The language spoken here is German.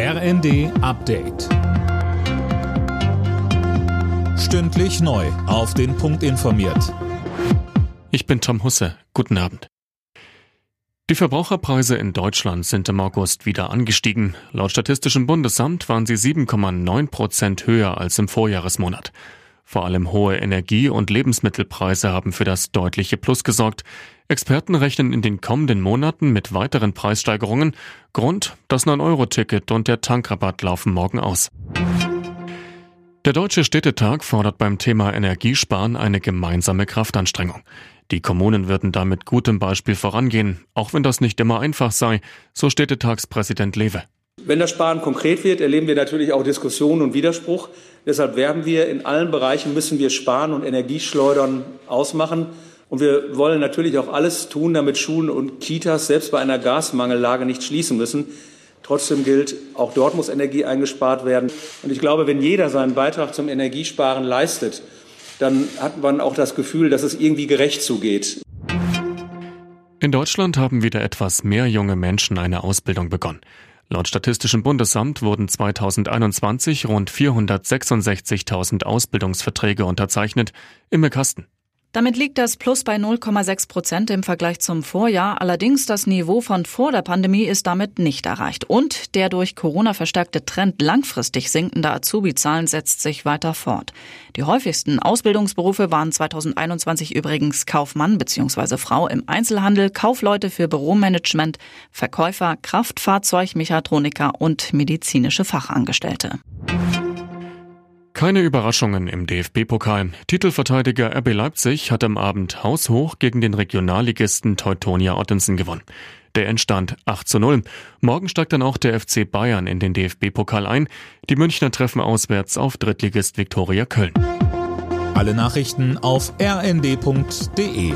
RND Update. Stündlich neu. Auf den Punkt informiert. Ich bin Tom Husse. Guten Abend. Die Verbraucherpreise in Deutschland sind im August wieder angestiegen. Laut Statistischem Bundesamt waren sie 7,9 Prozent höher als im Vorjahresmonat. Vor allem hohe Energie- und Lebensmittelpreise haben für das deutliche Plus gesorgt. Experten rechnen in den kommenden Monaten mit weiteren Preissteigerungen. Grund, das 9-Euro-Ticket und der Tankrabatt laufen morgen aus. Der Deutsche Städtetag fordert beim Thema Energiesparen eine gemeinsame Kraftanstrengung. Die Kommunen würden da mit gutem Beispiel vorangehen, auch wenn das nicht immer einfach sei, so Städtetagspräsident Lewe. Wenn das Sparen konkret wird, erleben wir natürlich auch Diskussionen und Widerspruch. Deshalb werden wir in allen Bereichen müssen wir Sparen und Energieschleudern ausmachen. Und wir wollen natürlich auch alles tun, damit Schulen und Kitas selbst bei einer Gasmangellage nicht schließen müssen. Trotzdem gilt, auch dort muss Energie eingespart werden. Und ich glaube, wenn jeder seinen Beitrag zum Energiesparen leistet, dann hat man auch das Gefühl, dass es irgendwie gerecht zugeht. In Deutschland haben wieder etwas mehr junge Menschen eine Ausbildung begonnen. Laut Statistischem Bundesamt wurden 2021 rund 466.000 Ausbildungsverträge unterzeichnet. Imme Kasten. Damit liegt das Plus bei 0,6 Prozent im Vergleich zum Vorjahr. Allerdings das Niveau von vor der Pandemie ist damit nicht erreicht. Und der durch Corona verstärkte Trend langfristig sinkender Azubi-Zahlen setzt sich weiter fort. Die häufigsten Ausbildungsberufe waren 2021 übrigens Kaufmann bzw. Frau im Einzelhandel, Kaufleute für Büromanagement, Verkäufer, Kraftfahrzeugmechatroniker und medizinische Fachangestellte. Keine Überraschungen im DFB-Pokal. Titelverteidiger RB Leipzig hat am Abend haushoch gegen den Regionalligisten Teutonia Ottensen gewonnen. Der Endstand 8 zu 0. Morgen steigt dann auch der FC Bayern in den DFB-Pokal ein. Die Münchner treffen auswärts auf Drittligist Viktoria Köln. Alle Nachrichten auf rnd.de